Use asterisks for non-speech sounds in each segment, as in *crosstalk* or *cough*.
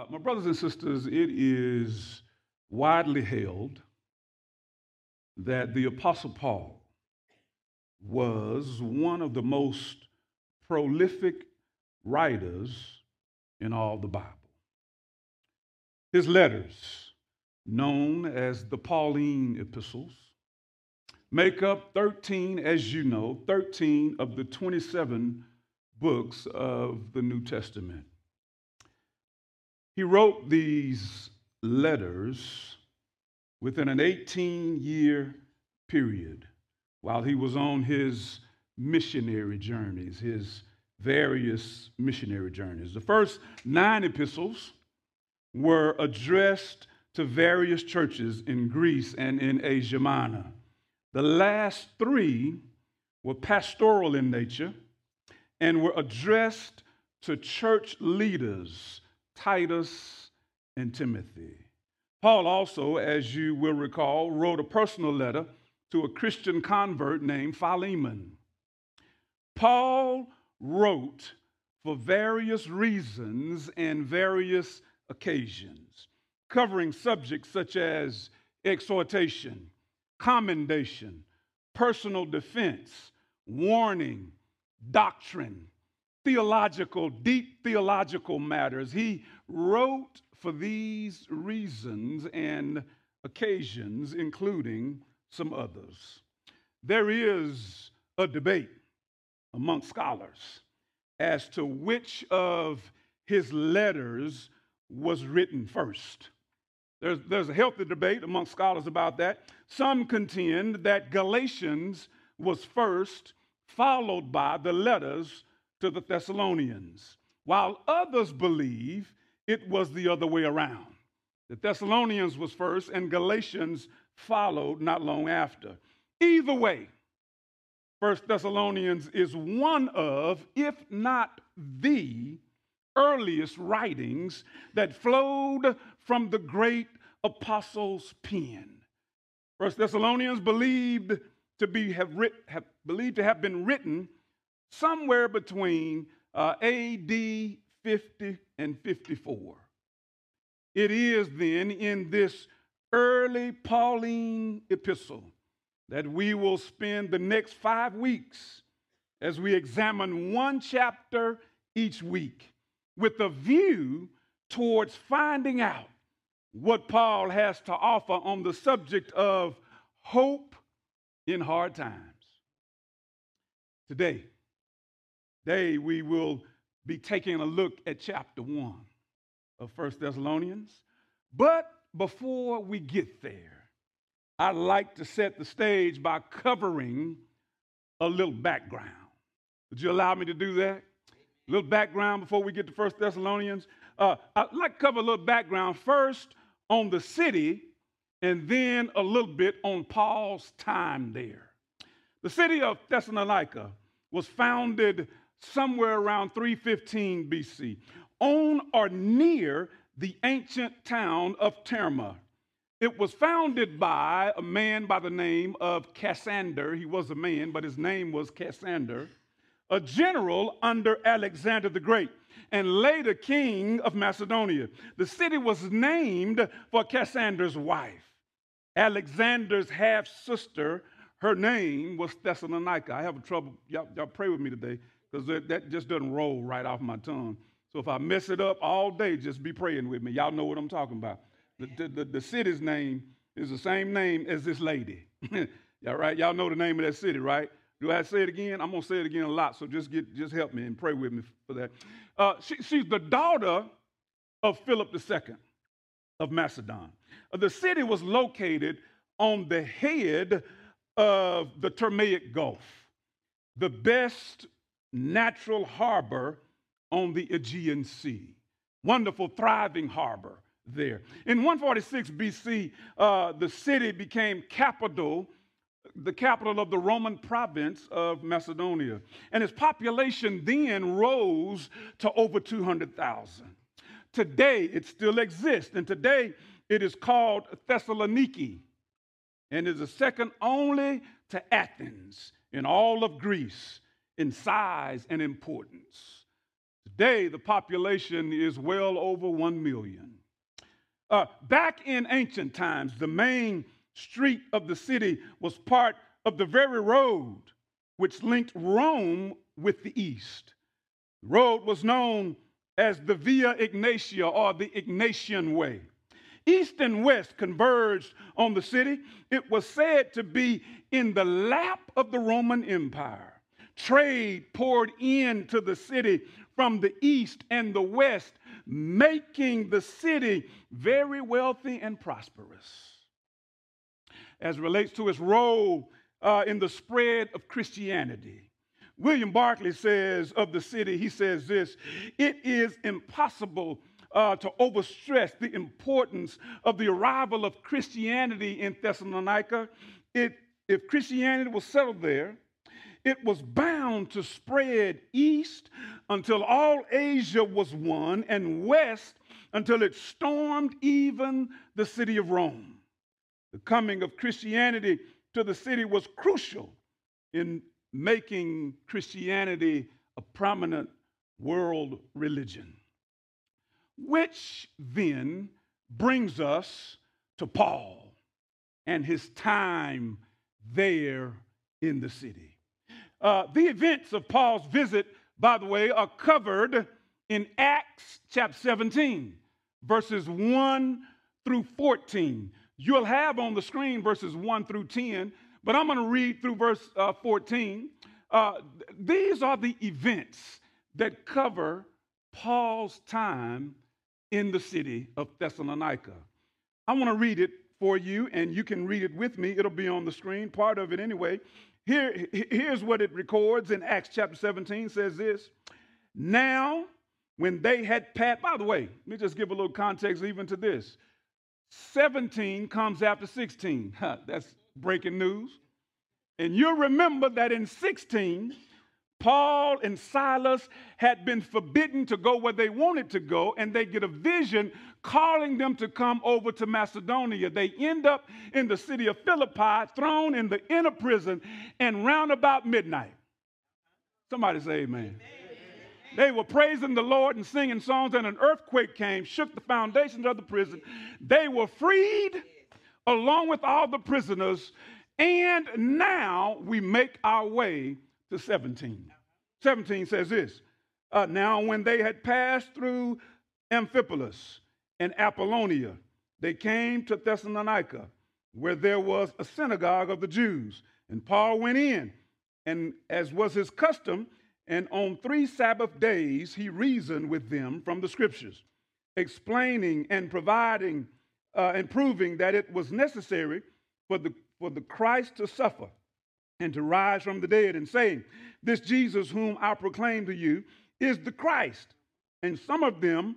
Uh, my brothers and sisters, it is widely held that the Apostle Paul was one of the most prolific writers in all the Bible. His letters, known as the Pauline epistles, make up 13, as you know, 13 of the 27 books of the New Testament. He wrote these letters within an 18 year period while he was on his missionary journeys, his various missionary journeys. The first nine epistles were addressed to various churches in Greece and in Asia Minor. The last three were pastoral in nature and were addressed to church leaders, Titus and Timothy. Paul also, as you will recall, wrote a personal letter to a Christian convert named Philemon. Paul wrote for various reasons and various occasions, covering subjects such as exhortation, commendation, personal defense, warning, doctrine, theological, deep theological matters. He wrote for these reasons and occasions, including some others. There is a debate among scholars as to which of his letters was written first. There's, there's a healthy debate among scholars about that. Some contend that Galatians was first, followed by the letters to the Thessalonians, while others believe it was the other way around. The Thessalonians was first, and Galatians followed not long after. Either way, First Thessalonians is one of, if not the earliest writings that flowed from the great apostle's pen. First Thessalonians believed to be have, writ, have believed to have been written somewhere between uh, AD 50 and 54. It is then in this early Pauline epistle that we will spend the next five weeks as we examine one chapter each week with a view towards finding out what Paul has to offer on the subject of hope in hard times. Today, today we will be taking a look at chapter 1 of First Thessalonians. But before we get there, I'd like to set the stage by covering a little background. Would you allow me to do that? A little background before we get to First Thessalonians. Uh, I'd like to cover a little background first on the city and then a little bit on Paul's time there. The city of Thessalonica was founded somewhere around 315 BC on or near the ancient town of Therma. It was founded by a man by the name of Cassander. He was a man, but his name was Cassander, a general under Alexander the Great and later king of Macedonia. The city was named for Cassander's wife. Alexander's half sister, her name was Thessalonica. I have a trouble, y'all, y'all pray with me today because that, just doesn't roll right off my tongue. So if I mess it up all day, just be praying with me. Y'all know what I'm talking about. The, the, the city's name is the same name as this lady. *laughs* y'all right? Y'all know the name of that city, right? Do I say it again? I'm gonna say it again a lot, so just get just help me and pray with me for that. Uh, she, she's the daughter of Philip II of Macedon. Uh, the city was located on the head of the Thermaic Gulf, the best natural harbor on the Aegean Sea. Wonderful, thriving harbor there. In 146 BC, uh, the city became capital, the capital of the Roman province of Macedonia. And its population then rose to over 200,000. Today, it still exists, and today it is called Thessaloniki, and is the second only to Athens in all of Greece in size and importance. Today, the population is well over 1 million. Uh, back in ancient times, the main street of the city was part of the very road which linked Rome with the east. The road was known as the Via Egnatia or the Ignatian Way. East and west converged on the city. It was said to be in the lap of the Roman Empire. Trade poured into the city from the east and the west, making the city very wealthy and prosperous. As relates to its role uh, in the spread of Christianity, William Barclay says of the city, he says this it is impossible uh, to overstress the importance of the arrival of Christianity in Thessalonica. It, if Christianity was settled there, it was bound to spread east until all Asia was one, and west until it stormed even the city of Rome. The coming of Christianity to the city was crucial in making Christianity a prominent world religion. Which then brings us to Paul and his time there in the city. Uh, the events of Paul's visit, by the way, are covered in Acts chapter 17, verses 1 through 14. You'll have on the screen verses 1 through 10, but I'm going to read through verse uh, 14. Uh, these are the events that cover Paul's time in the city of Thessalonica. I want to read it for you, and you can read it with me. It'll be on the screen, part of it anyway. Here, here's what it records in Acts chapter 17 says this. Now, when they had passed, by the way, let me just give a little context even to this. 17 comes after 16. *laughs* That's breaking news. And you'll remember that in 16, Paul and Silas had been forbidden to go where they wanted to go, and they get a vision calling them to come over to Macedonia. They end up in the city of Philippi, thrown in the inner prison, and round about midnight. Somebody say amen. amen. They were praising the Lord and singing songs, and an earthquake came, shook the foundations of the prison. They were freed along with all the prisoners, and now we make our way to 17. 17 says this uh, Now, when they had passed through Amphipolis and Apollonia, they came to Thessalonica, where there was a synagogue of the Jews. And Paul went in, and as was his custom, and on three Sabbath days he reasoned with them from the scriptures, explaining and providing uh, and proving that it was necessary for the, for the Christ to suffer and to rise from the dead, and saying, This Jesus whom I proclaim to you is the Christ. And some of them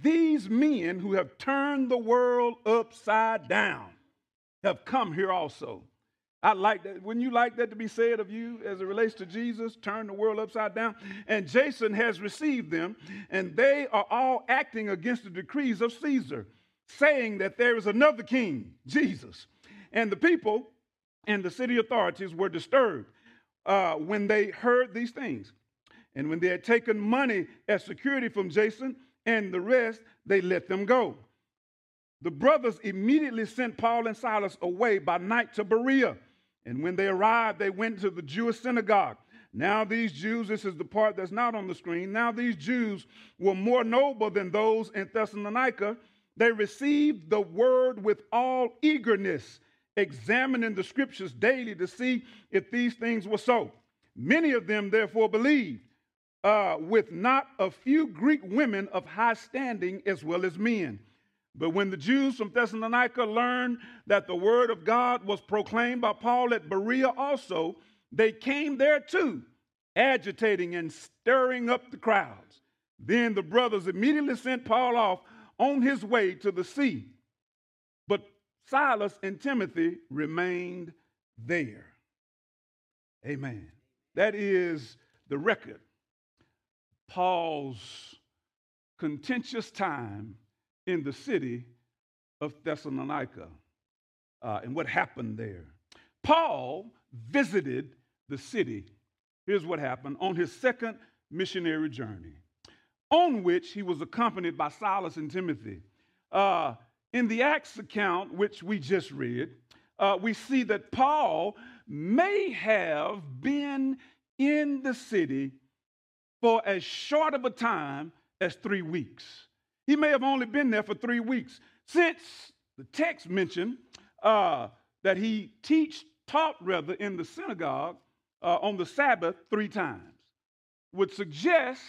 These men who have turned the world upside down have come here also. I like that. Wouldn't you like that to be said of you as it relates to Jesus? Turn the world upside down. And Jason has received them, and they are all acting against the decrees of Caesar, saying that there is another king, Jesus. And the people and the city authorities were disturbed uh, when they heard these things. And when they had taken money as security from Jason and the rest, they let them go. The brothers immediately sent Paul and Silas away by night to Berea. And when they arrived, they went to the Jewish synagogue. Now, these Jews, this is the part that's not on the screen. Now, these Jews were more noble than those in Thessalonica. They received the word with all eagerness examining the scriptures daily to see if these things were so. Many of them, therefore, believed, uh, with not a few Greek women of high standing as well as men. But when the Jews from Thessalonica learned that the word of God was proclaimed by Paul at Berea also, they came there too, agitating and stirring up the crowds. Then the brothers immediately sent Paul off on his way to the sea. But Silas and Timothy remained there. Amen. That is the record. Paul's contentious time in the city of Thessalonica uh, and what happened there. Paul visited the city. Here's what happened on his second missionary journey, on which he was accompanied by Silas and Timothy. Uh, in the Acts account, which we just read, uh, we see that Paul may have been in the city for as short of a time as three weeks. He may have only been there for three weeks, since the text mentioned uh, that he teach, taught rather in the synagogue uh, on the Sabbath three times, would suggest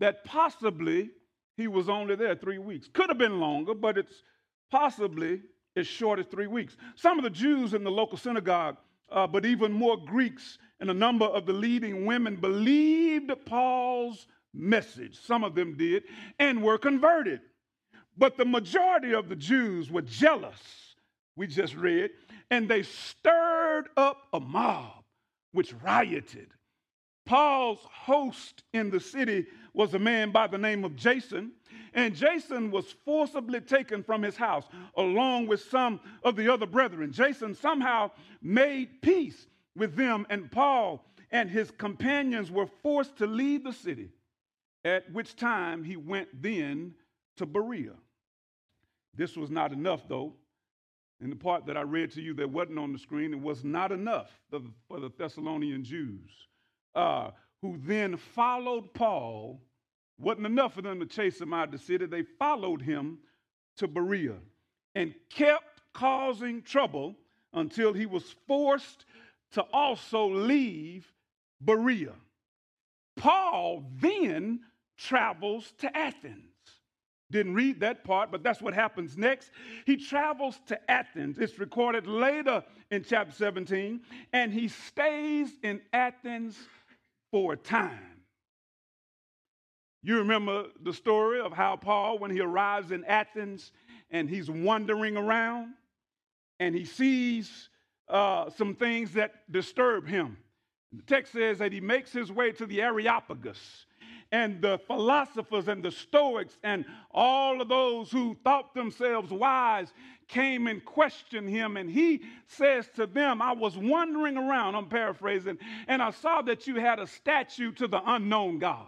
that possibly he was only there three weeks. Could have been longer, but it's possibly as short as three weeks. Some of the Jews in the local synagogue, uh, but even more Greeks and a number of the leading women believed Paul's message. Some of them did and were converted. But the majority of the Jews were jealous, we just read, and they stirred up a mob which rioted. Paul's host in the city was a man by the name of Jason, and Jason was forcibly taken from his house along with some of the other brethren. Jason somehow made peace with them, and Paul and his companions were forced to leave the city, at which time he went then to Berea. This was not enough, though. In the part that I read to you that wasn't on the screen, it was not enough for the Thessalonian Jews, uh, who then followed Paul. Wasn't enough for them to chase him out of the city. They followed him to Berea and kept causing trouble until he was forced to also leave Berea. Paul then travels to Athens. Didn't read that part, but that's what happens next. He travels to Athens. It's recorded later in chapter 17, and he stays in Athens for a time. You remember the story of how Paul, when he arrives in Athens and he's wandering around and he sees uh, some things that disturb him. The text says that he makes his way to the Areopagus and the philosophers and the Stoics and all of those who thought themselves wise came and questioned him. And he says to them, I was wandering around, I'm paraphrasing, and I saw that you had a statue to the unknown God.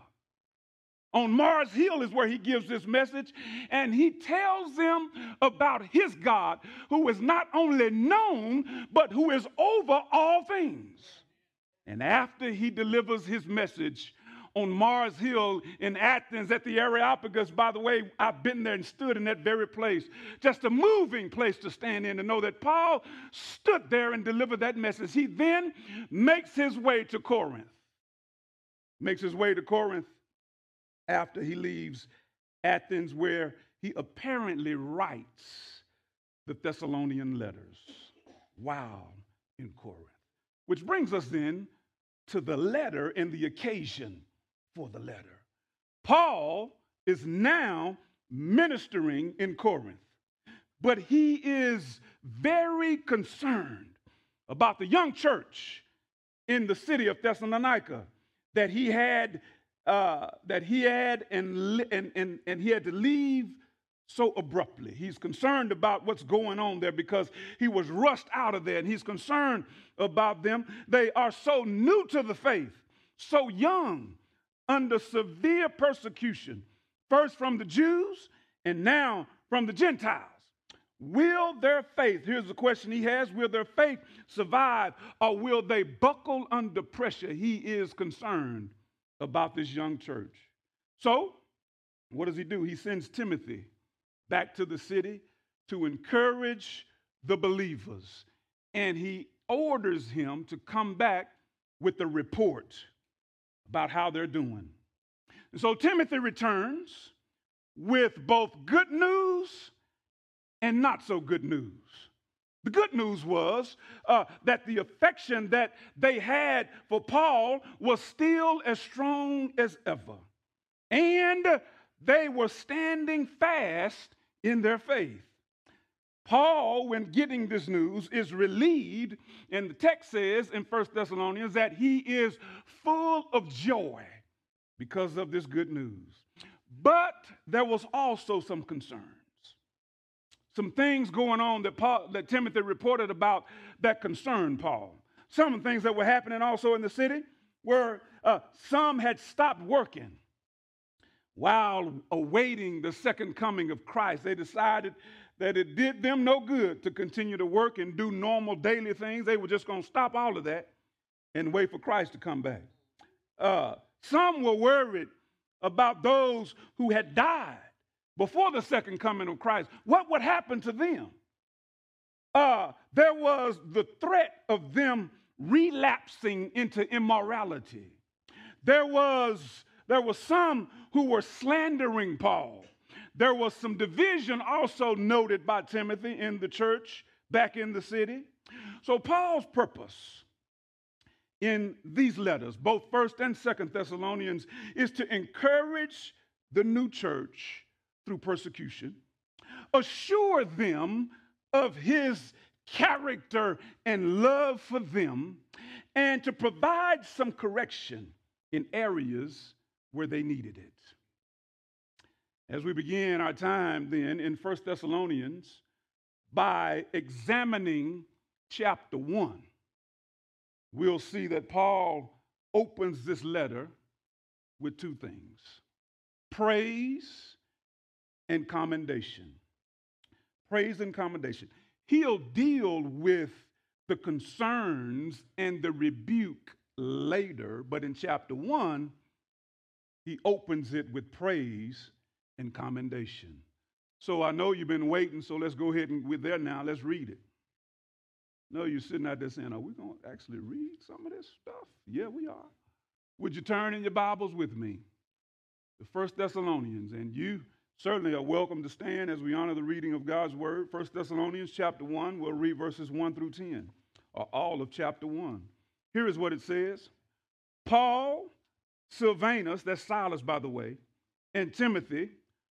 On Mars Hill is where he gives this message, and he tells them about his God, who is not only known, but who is over all things. And after he delivers his message, on Mars Hill in Athens at the Areopagus. By the way, I've been there and stood in that very place. Just a moving place to stand in to know that Paul stood there and delivered that message. He then makes his way to Corinth. Makes his way to Corinth after he leaves Athens, where he apparently writes the Thessalonian letters while in Corinth. Which brings us then to the letter and the occasion for the letter. Paul is now ministering in Corinth, but he is very concerned about the young church in the city of Thessalonica that he had uh, that he had and, and, and, and he had to leave so abruptly. He's concerned about what's going on there because he was rushed out of there and he's concerned about them. They are so new to the faith, so young, under severe persecution, first from the Jews and now from the Gentiles. Will their faith, here's the question he has, will their faith survive or will they buckle under pressure? He is concerned about this young church. So, what does he do? He sends Timothy back to the city to encourage the believers, and he orders him to come back with a report about how they're doing. So Timothy returns with both good news and not so good news. The good news was uh, that the affection that they had for Paul was still as strong as ever. And they were standing fast in their faith. Paul, when getting this news, is relieved, and the text says in 1 Thessalonians that he is full of joy because of this good news. But there was also some concerns. Some things going on that, Paul, that Timothy reported about that concerned Paul. Some things that were happening also in the city were uh, some had stopped working while awaiting the second coming of Christ. They decided that it did them no good to continue to work and do normal daily things. They were just going to stop all of that and wait for Christ to come back. Uh, some were worried about those who had died before the second coming of Christ. What would happen to them? Uh, there was the threat of them relapsing into immorality. There was, there was some who were slandering Paul. There was some division also noted by Timothy in the church back in the city. So Paul's purpose in these letters, both 1st and 2nd Thessalonians, is to encourage the new church through persecution, assure them of his character and love for them, and to provide some correction in areas where they needed it. As we begin our time then in 1 Thessalonians by examining chapter 1, we'll see that Paul opens this letter with two things praise and commendation. Praise and commendation. He'll deal with the concerns and the rebuke later, but in chapter 1, he opens it with praise and commendation. So I know you've been waiting, so let's go ahead and we're there now. Let's read it. No, you're sitting out there saying, Are we going to actually read some of this stuff? Yeah, we are. Would you turn in your Bibles with me? The First Thessalonians, and you certainly are welcome to stand as we honor the reading of God's word. First Thessalonians chapter 1, we'll read verses 1 through 10, or all of chapter 1. Here is what it says Paul, Silvanus, that's Silas, by the way, and Timothy,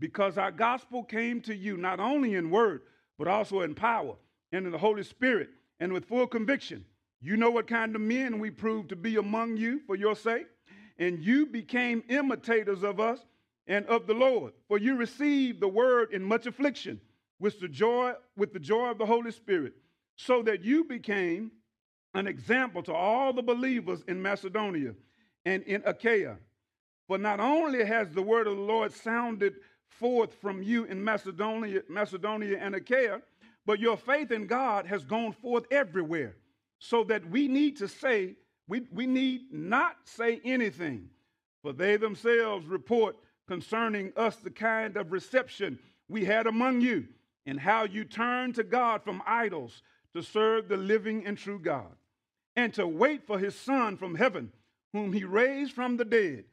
because our gospel came to you not only in word, but also in power and in the Holy Spirit and with full conviction. You know what kind of men we proved to be among you for your sake, and you became imitators of us and of the Lord. For you received the word in much affliction with the joy with the joy of the Holy Spirit, so that you became an example to all the believers in Macedonia and in Achaia. For not only has the word of the Lord sounded forth from you in Macedonia, Macedonia and Achaia, but your faith in God has gone forth everywhere. So that we need to say, we, we need not say anything, for they themselves report concerning us the kind of reception we had among you, and how you turned to God from idols to serve the living and true God, and to wait for his Son from heaven, whom he raised from the dead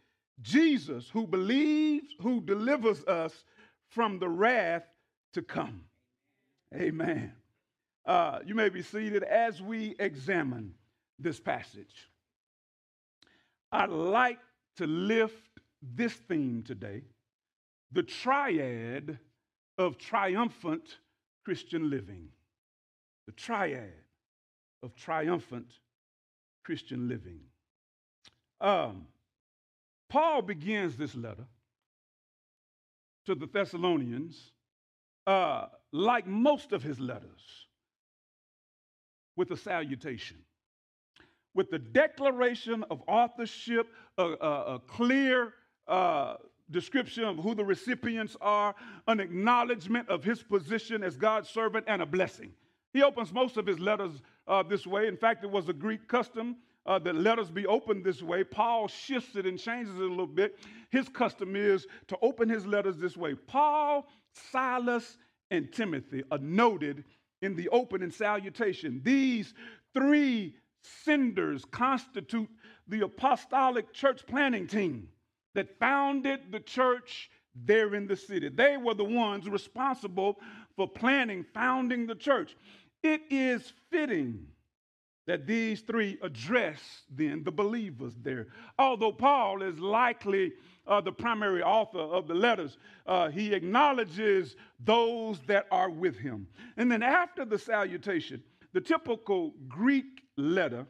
Jesus, who believes, who delivers us from the wrath to come. Amen. Uh, you may be seated as we examine this passage. I'd like to lift this theme today the triad of triumphant Christian living. The triad of triumphant Christian living. Um, Paul begins this letter to the Thessalonians, uh, like most of his letters, with a salutation, with the declaration of authorship, a, a, a clear uh, description of who the recipients are, an acknowledgement of his position as God's servant, and a blessing. He opens most of his letters uh, this way. In fact, it was a Greek custom uh, that letters be opened this way. Paul shifts it and changes it a little bit. His custom is to open his letters this way Paul, Silas, and Timothy are noted in the opening salutation. These three senders constitute the apostolic church planning team that founded the church there in the city. They were the ones responsible for planning, founding the church. It is fitting that these three address then the believers there. Although Paul is likely uh, the primary author of the letters, uh, he acknowledges those that are with him. And then after the salutation, the typical Greek letter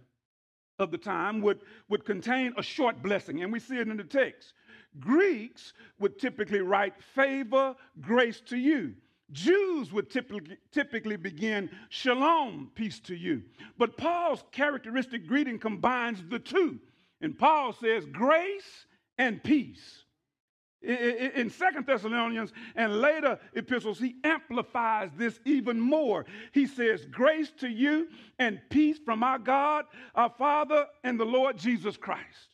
of the time would, would contain a short blessing, and we see it in the text. Greeks would typically write favor, grace to you. Jews would typically, typically begin shalom, peace to you. But Paul's characteristic greeting combines the two. And Paul says grace and peace. In Second Thessalonians and later epistles, he amplifies this even more. He says, Grace to you and peace from our God, our Father, and the Lord Jesus Christ.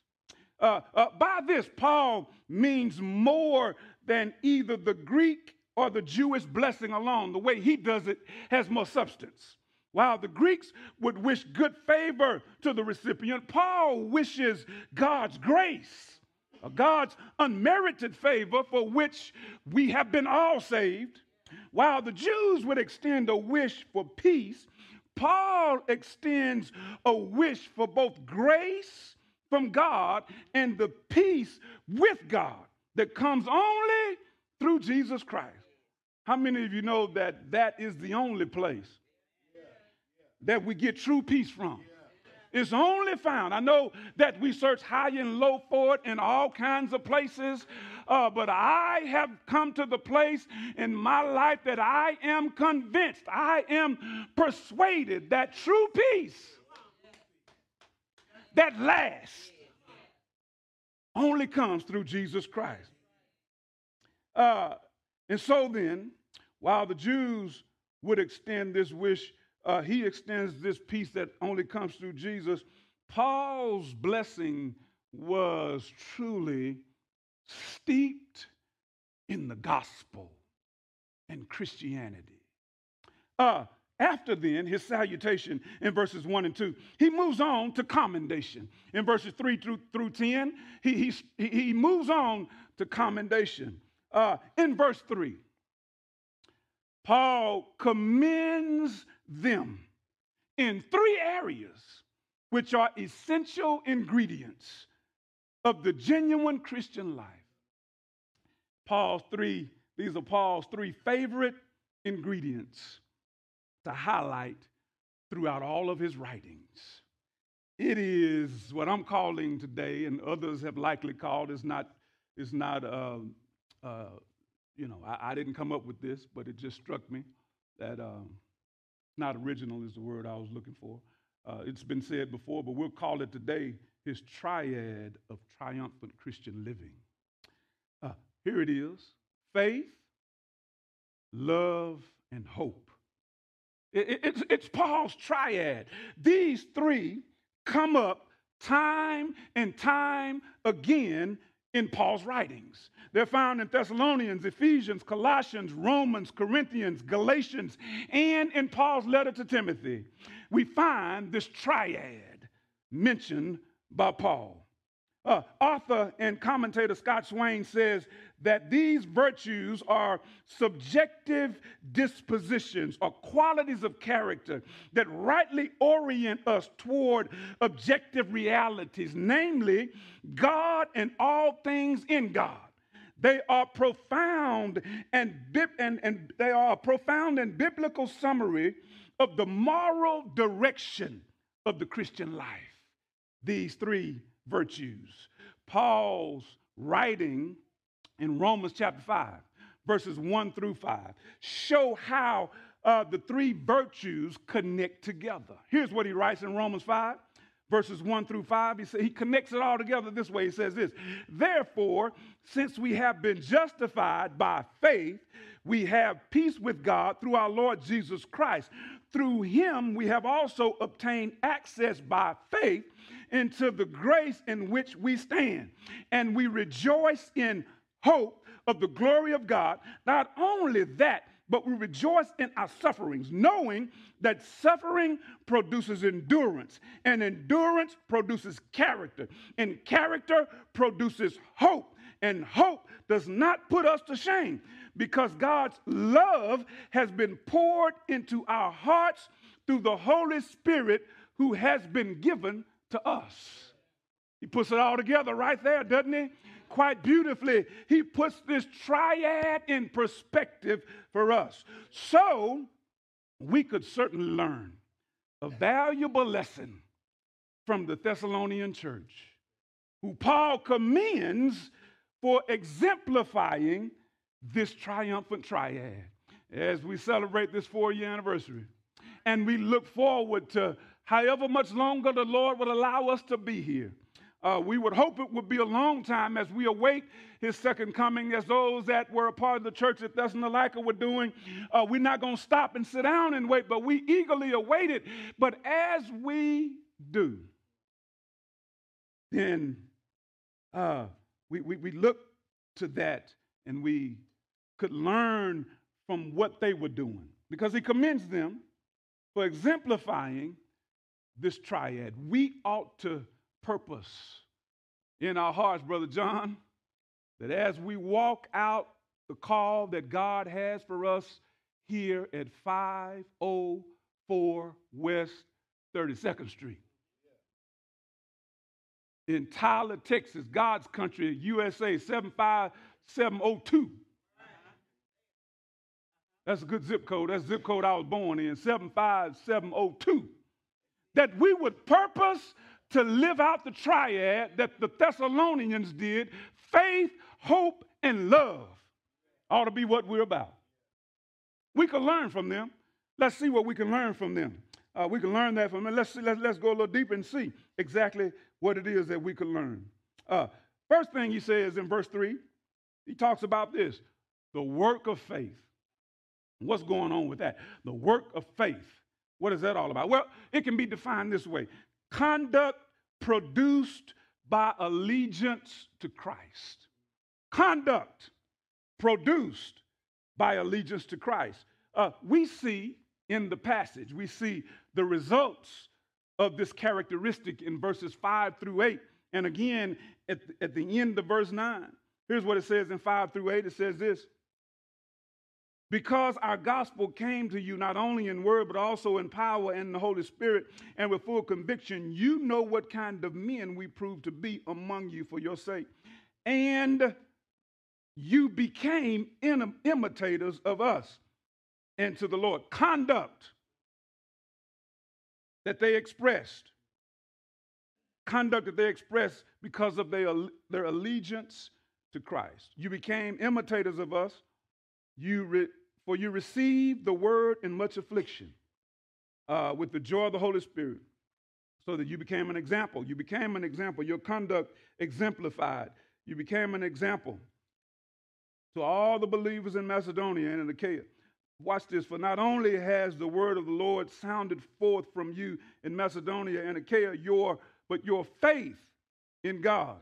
Uh, uh, by this, Paul means more than either the Greek or the Jewish blessing alone. The way he does it has more substance. While the Greeks would wish good favor to the recipient, Paul wishes God's grace, God's unmerited favor for which we have been all saved. While the Jews would extend a wish for peace, Paul extends a wish for both grace from God and the peace with God that comes only through Jesus Christ. How many of you know that that is the only place that we get true peace from? It's only found. I know that we search high and low for it in all kinds of places, uh, but I have come to the place in my life that I am convinced, I am persuaded that true peace that lasts only comes through Jesus Christ. Uh, and so then, while the Jews would extend this wish, uh, he extends this peace that only comes through Jesus. Paul's blessing was truly steeped in the gospel and Christianity. Uh, after then, his salutation in verses 1 and 2, he moves on to commendation. In verses 3 through, through 10, he, he, he moves on to commendation. Uh, in verse 3, Paul commends them in three areas, which are essential ingredients of the genuine Christian life. Paul's three, these are Paul's three favorite ingredients to highlight throughout all of his writings. It is what I'm calling today, and others have likely called, is not, is not uh, uh, you know, I, I, didn't come up with this, but it just struck me that um, not original is the word I was looking for. Uh, it's been said before, but we'll call it today his triad of triumphant Christian living. Uh, here it is faith, love, and hope. It, it, it's, it's Paul's triad. These three come up time and time again in Paul's writings. They're found in Thessalonians, Ephesians, Colossians, Romans, Corinthians, Galatians, and in Paul's letter to Timothy. We find this triad mentioned by Paul. Uh, author and commentator Scott Swain says that these virtues are subjective dispositions or qualities of character that rightly orient us toward objective realities, namely God and all things in God. They are profound and, and, and they are a profound and biblical summary of the moral direction of the Christian life. These three virtues. Paul's writing in Romans chapter 5, verses 1 through 5, show how uh, the three virtues connect together. Here's what he writes in Romans 5, verses 1 through 5. He, say, he connects it all together this way. He says this Therefore, since we have been justified by faith, we have peace with God through our Lord Jesus Christ, through him we have also obtained access by faith into the grace in which we stand. And we rejoice in hope of the glory of God. Not only that, but we rejoice in our sufferings, knowing that suffering produces endurance, and endurance produces character, and character produces hope, and hope does not put us to shame because God's love has been poured into our hearts through the Holy Spirit who has been given to us. He puts it all together right there, doesn't he? Quite beautifully, he puts this triad in perspective for us. So we could certainly learn a valuable lesson from the Thessalonian church, who Paul commends for exemplifying this triumphant triad as we celebrate this four year anniversary. And we look forward to however much longer the Lord would allow us to be here. Uh, we would hope it would be a long time as we await his second coming, as those that were a part of the church at Thessalonica were doing. Uh, we're not going to stop and sit down and wait, but we eagerly await it. But as we do, then uh, we, we, we look to that and we could learn from what they were doing because he commends them for exemplifying this triad. We ought to purpose in our hearts, Brother John, that as we walk out the call that God has for us here at 504 West 32nd Street. In Tyler, Texas, God's country, USA 75702. That's a good zip code. That's zip code I was born in, 75702. That we would purpose to live out the triad that the Thessalonians did faith, hope, and love ought to be what we're about. We can learn from them. Let's see what we can learn from them. Uh, we can learn that from them. Let's, see, let's, let's go a little deeper and see exactly what it is that we can learn. Uh, first thing he says in verse 3, he talks about this the work of faith. What's going on with that? The work of faith. What is that all about? Well, it can be defined this way conduct produced by allegiance to Christ. Conduct produced by allegiance to Christ. Uh, we see in the passage, we see the results of this characteristic in verses 5 through 8. And again, at, at the end of verse 9, here's what it says in 5 through 8 it says this because our gospel came to you not only in word, but also in power and the Holy Spirit and with full conviction, you know what kind of men we proved to be among you for your sake. And you became imitators of us and to the Lord. Conduct that they expressed, conduct that they expressed because of their, their allegiance to Christ. You became imitators of us. You re- for you received the word in much affliction uh, with the joy of the Holy Spirit, so that you became an example. You became an example. Your conduct exemplified. You became an example to all the believers in Macedonia and in Achaia. Watch this, for not only has the word of the Lord sounded forth from you in Macedonia and Achaia, your, but your faith in God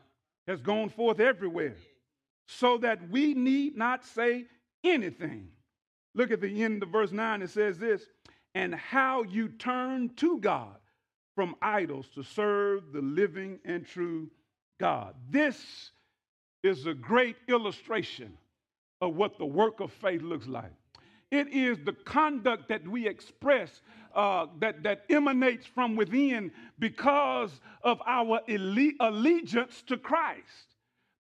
has gone forth everywhere, so that we need not say anything. Look at the end of verse 9. It says this and how you turn to God from idols to serve the living and true God. This is a great illustration of what the work of faith looks like. It is the conduct that we express uh, that, that emanates from within because of our allegiance to Christ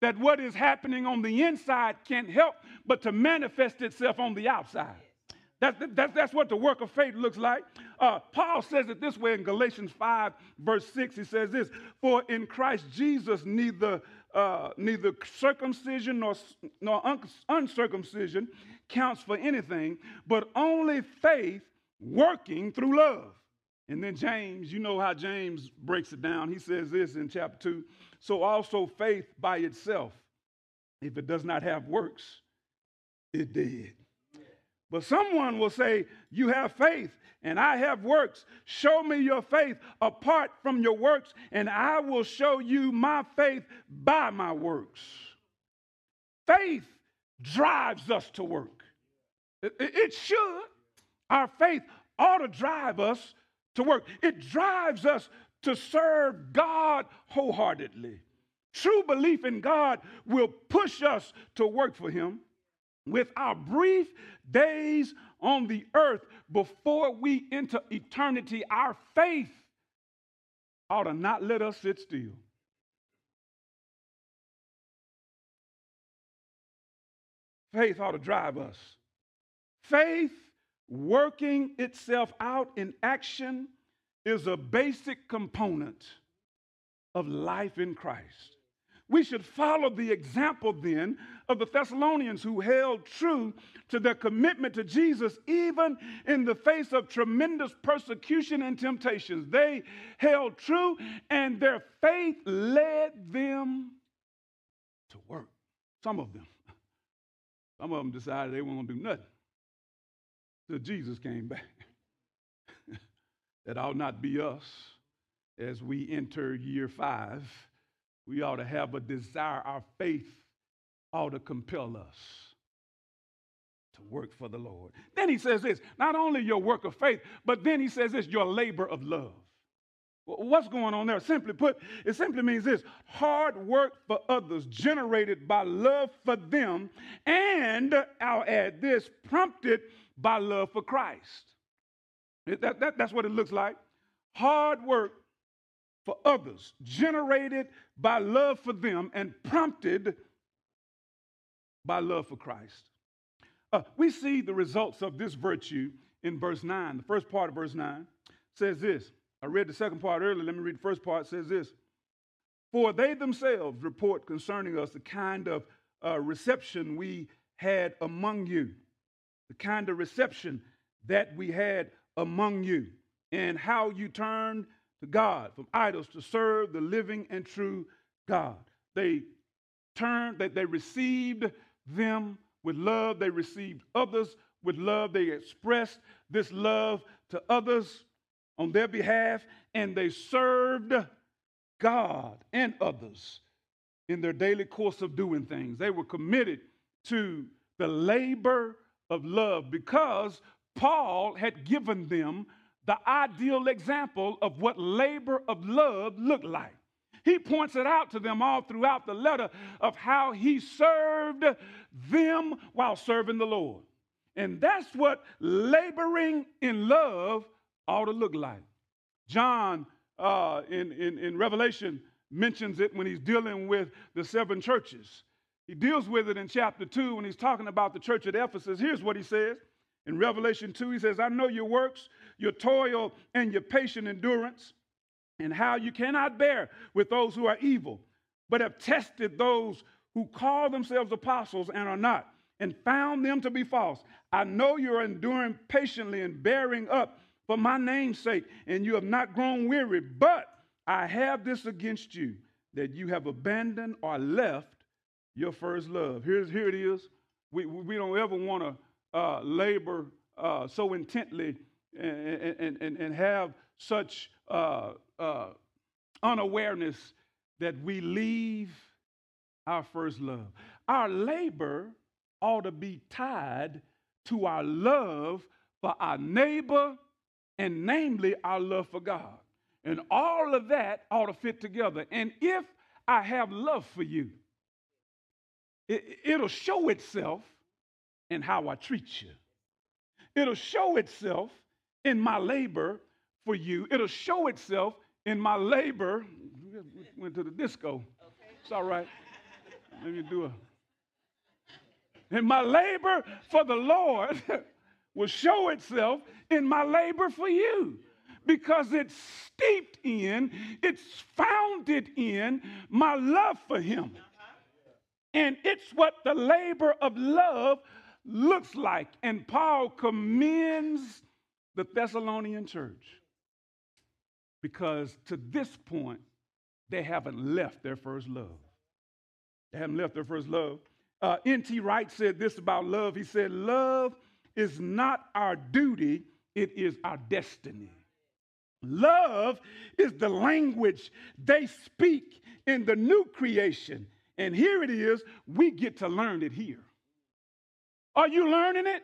that what is happening on the inside can't help but to manifest itself on the outside. That, that, that's what the work of faith looks like. Uh, Paul says it this way in Galatians 5, verse 6. He says this For in Christ Jesus, neither, uh, neither circumcision nor, nor uncircumcision counts for anything, but only faith working through love. And then James, you know how James breaks it down. He says this in chapter 2 So also faith by itself, if it does not have works, it dead. But someone will say, You have faith, and I have works. Show me your faith apart from your works, and I will show you my faith by my works. Faith drives us to work. It, should. Our faith ought to drive us to work. It drives us to serve God wholeheartedly. True belief in God will push us to work for Him with our brief days on the earth before we enter eternity. Our faith ought to not let us sit still. Faith ought to drive us. Faith working itself out in action is a basic component of life in Christ. We should follow the example then of the Thessalonians who held true to their commitment to Jesus even in the face of tremendous persecution and temptations. They held true and their faith led them to work. Some of them. Some of them decided they weren't going to do nothing till Jesus came back. *laughs* that ought not be us as we enter year five we ought to have a desire. Our faith ought to compel us to work for the Lord. Then he says this not only your work of faith, but then he says this your labor of love. What's going on there? Simply put, it simply means this hard work for others generated by love for them, and I'll add this prompted by love for Christ. That, that, that's what it looks like. Hard work for others, generated by love for them and prompted by love for Christ. Uh, we see the results of this virtue in verse 9. The first part of verse 9 says this. I read the second part earlier. Let me read the first part. It says this For they themselves report concerning us the kind of uh, reception we had among you, the kind of reception that we had among you, and how you turned to God, from idols to serve the living and true God. They turned, that they received them with love. They received others with love. They expressed this love to others on their behalf, and they served God and others in their daily course of doing things. They were committed to the labor of love because Paul had given them the ideal example of what labor of love looked like. He points it out to them all throughout the letter of how he served them while serving the Lord. And that's what laboring in love ought to look like. John uh, in, in, in Revelation mentions it when he's dealing with the seven churches. He deals with it in chapter 2 when he's talking about the church at Ephesus. Here's what he says in Revelation 2 He says, I know your works your toil and your patient endurance, and how you cannot bear with those who are evil, but have tested those who call themselves apostles and are not, and found them to be false. I know you're enduring patiently and bearing up for my name's sake, and you have not grown weary, but I have this against you, that you have abandoned or left your first love. Here's, here it is. We, we don't ever want to uh, labor uh, so intently and, and, and and have such uh, uh, unawareness that we leave our first love. Our labor ought to be tied to our love for our neighbor and namely our love for God. And all of that ought to fit together. And if I have love for you, it, will show itself in how I treat you. It'll show itself in my labor for you. It'll show itself in my labor. Went to the disco. Okay. It's all right. Let me do a. And my labor for the Lord *laughs* will show itself in my labor for you because it's steeped in, it's founded in my love for Him. And it's what the labor of love looks like. And Paul commends the Thessalonian church because to this point, they haven't left their first love. They haven't left their first love. Uh, N.T. Wright said this about love. He said, Love is not our duty, it is our destiny. Love is the language they speak in the new creation. And here it is, we get to learn it here. Are you learning it?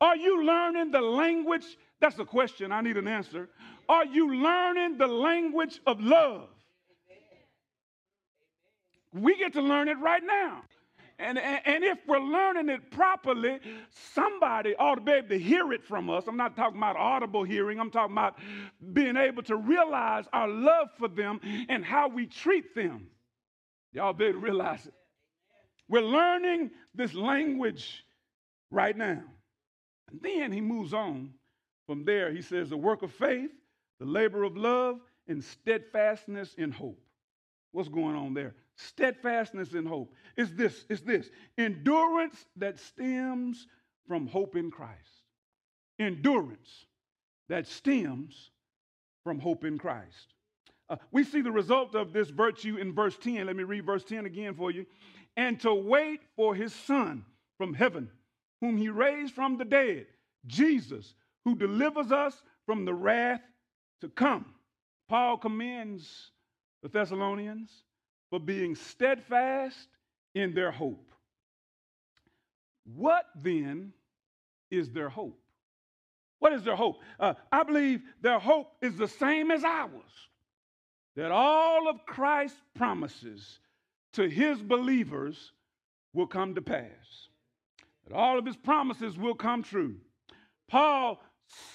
Are you learning the language? That's a question. I need an answer. Are you learning the language of love? We get to learn it right now. And, and, and, if we're learning it properly, somebody ought to be able to hear it from us. I'm not talking about audible hearing, I'm talking about being able to realize our love for them and how we treat them. Y'all be realize it. We're learning this language right now. And then he moves on from there. He says, the work of faith, the labor of love, and steadfastness in hope. What's going on there? steadfastness in hope. Is this, is this endurance that stems from hope in Christ. Endurance that stems from hope in Christ. Uh, we see the result of this virtue in verse 10. Let me read verse 10 again for you. And to wait for his son from heaven, whom he raised from the dead, Jesus, who delivers us from the wrath to come. Paul commends the Thessalonians for being steadfast in their hope. What then is their hope? What is their hope? Uh, I believe their hope is the same as ours that all of Christ's promises to his believers will come to pass, that all of his promises will come true. Paul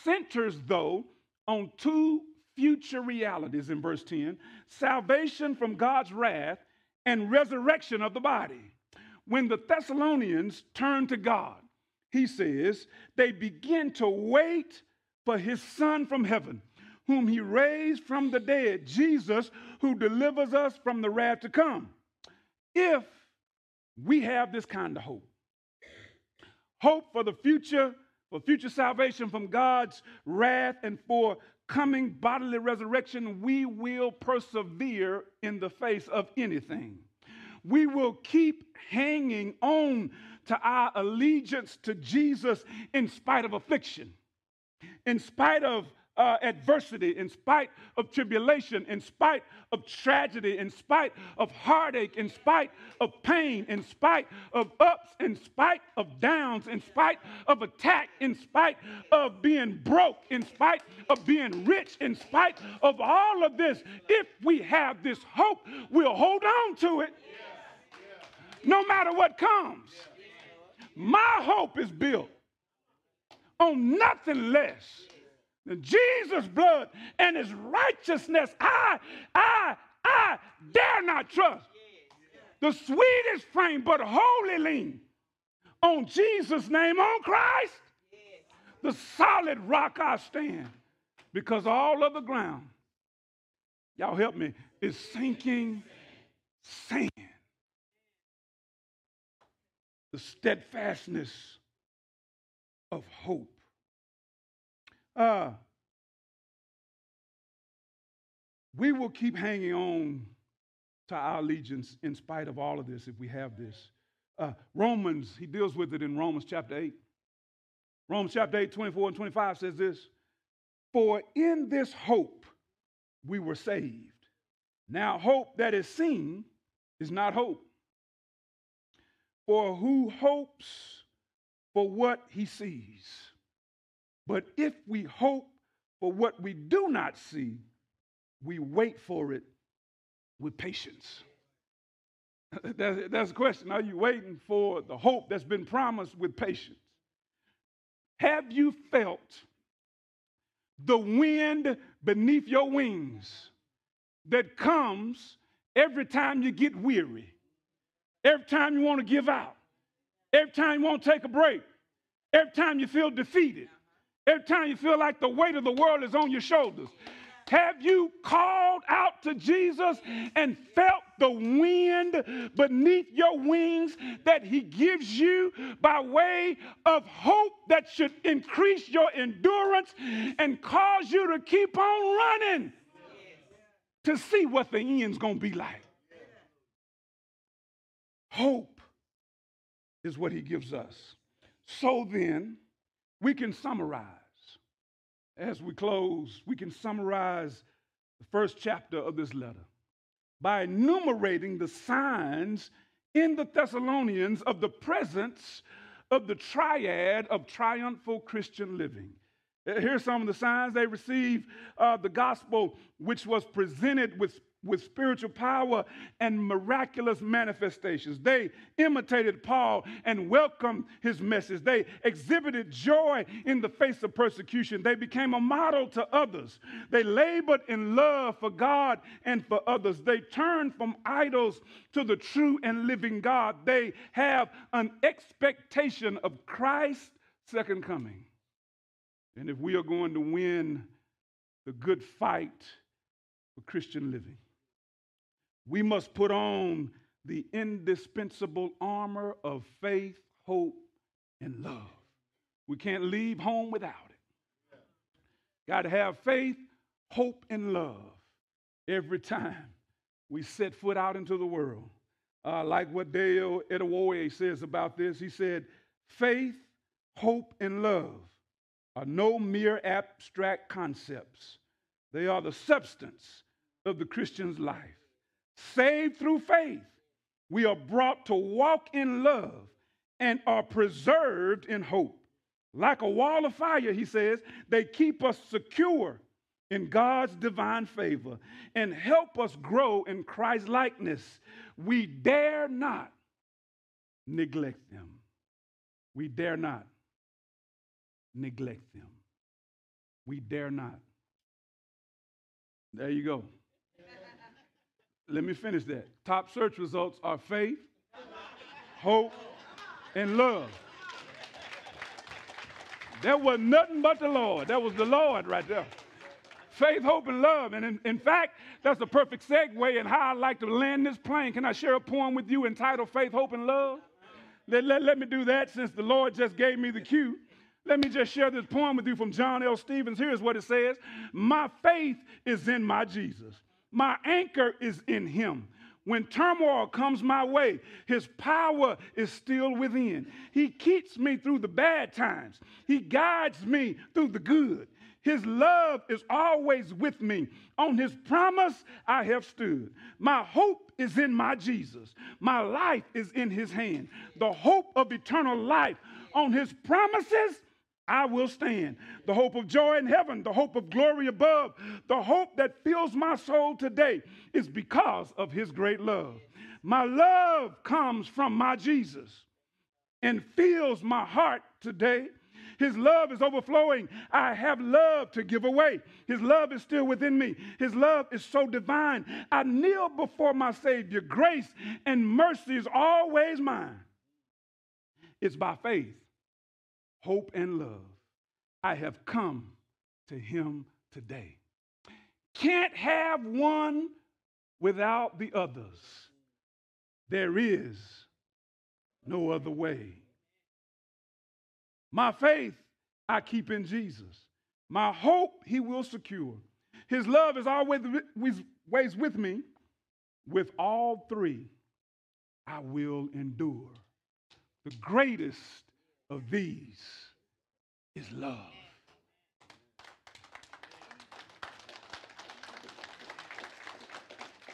centers, though, on two future realities in verse 10 salvation from God's wrath and resurrection of the body. When the Thessalonians turn to God, he says, they begin to wait for his son from heaven, whom he raised from the dead, Jesus, who delivers us from the wrath to come. If we have this kind of hope, hope for the future, for future salvation from God's wrath, and for coming bodily resurrection, we will persevere in the face of anything. We will keep hanging on to our allegiance to Jesus in spite of affliction, in spite of uh, adversity, in spite of tribulation, in spite of tragedy, in spite of heartache, in spite of pain, in spite of ups, in spite of downs, in spite of attack, in spite of being broke, in spite of being rich, in spite of all of this, if we have this hope, we'll hold on to it no matter what comes. My hope is built on nothing less Jesus' blood and his righteousness, I, I, I dare not trust. The sweetest frame, but wholly lean on Jesus' name, on Christ. The solid rock I stand because all of the ground, y'all help me, is sinking sand. The steadfastness of hope uh, we will keep hanging on to our allegiance in spite of all of this if we have this. Uh, Romans, he deals with it in Romans chapter 8. Romans chapter 8, 24 and 25 says this For in this hope we were saved. Now, hope that is seen is not hope. For who hopes for what he sees? But if we hope for what we do not see, we wait for it with patience. *laughs* That's, that's the question. Are you waiting for the hope that's been promised with patience? Have you felt the wind beneath your wings that comes every time you get weary, every time you want to give out, every time you want to take a break, every time you feel defeated? Every time you feel like the weight of the world is on your shoulders. Have you called out to Jesus and felt the wind beneath your wings that He gives you by way of hope that should increase your endurance and cause you to keep on running to see what the end's going to be like? Hope is what He gives us. So then, we can summarize. As we close, we can summarize the first chapter of this letter by enumerating the signs in the Thessalonians of the presence of the triad of triumphal Christian living. Here's some of the signs they received uh, the gospel, which was presented with with spiritual power and miraculous manifestations. They imitated Paul and welcomed his message. They exhibited joy in the face of persecution. They became a model to others. They labored in love for God and for others. They turned from idols to the true and living God. They have an expectation of Christ's second coming. And if we are going to win the good fight for Christian living, we must put on the indispensable armor of faith, hope, and love. We can't leave home without it. Got to have faith, hope, and love every time we set foot out into the world. Uh, like what Dale Edewoye says about this, he said, faith, hope, and love are no mere abstract concepts. They are the substance of the Christian's life saved through faith, we are brought to walk in love and are preserved in hope. Like a wall of fire, he says, they keep us secure in God's divine favor and help us grow in Christ's likeness. We dare not neglect them. We dare not neglect them. We dare not. There you go. Let me finish that. Top search results are faith, hope, and love. That was nothing but the Lord. That was the Lord right there. Faith, hope, and love. And in, in fact, that's a perfect segue in how I like to land this plane. Can I share a poem with you entitled Faith, Hope, and Love? Let, let, let me do that since the Lord just gave me the cue. Let me just share this poem with you from John L. Stevens. Here's what it says My faith is in my Jesus. My anchor is in him. When turmoil comes my way, his power is still within. He keeps me through the bad times, he guides me through the good. His love is always with me. On his promise, I have stood. My hope is in my Jesus. My life is in his hand. The hope of eternal life. On his promises, I will stand. The hope of joy in heaven, the hope of glory above, the hope that fills my soul today is because of his great love. My love comes from my Jesus and fills my heart today. His love is overflowing. I have love to give away. His love is still within me. His love is so divine. I kneel before my Savior. Grace and mercy is always mine. It's by faith hope, and love, I have come to him today. Can't have one without the others. There is no other way. My faith I keep in Jesus. My hope he will secure. His love is always ways with me. With all three, I will endure. The greatest of these is love.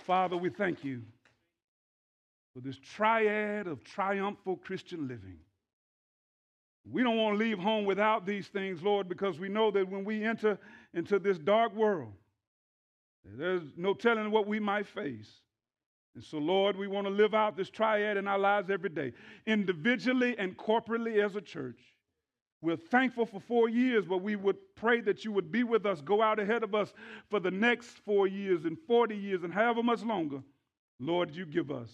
Father, we thank you for this triad of triumphal Christian living. We don't want to leave home without these things, Lord, because we know that when we enter into this dark world, there's no telling what we might face. And so, Lord, we want to live out this triad in our lives every day, individually and corporately as a church. We're thankful for four years, but we would pray that you would be with us, go out ahead of us for the next four years and 40 years and however much longer, Lord, you give us.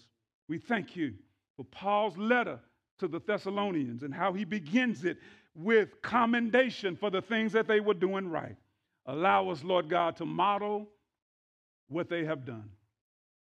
We thank you for Paul's letter to the Thessalonians and how he begins it with commendation for the things that they were doing right. Allow us, Lord God, to model what they have done.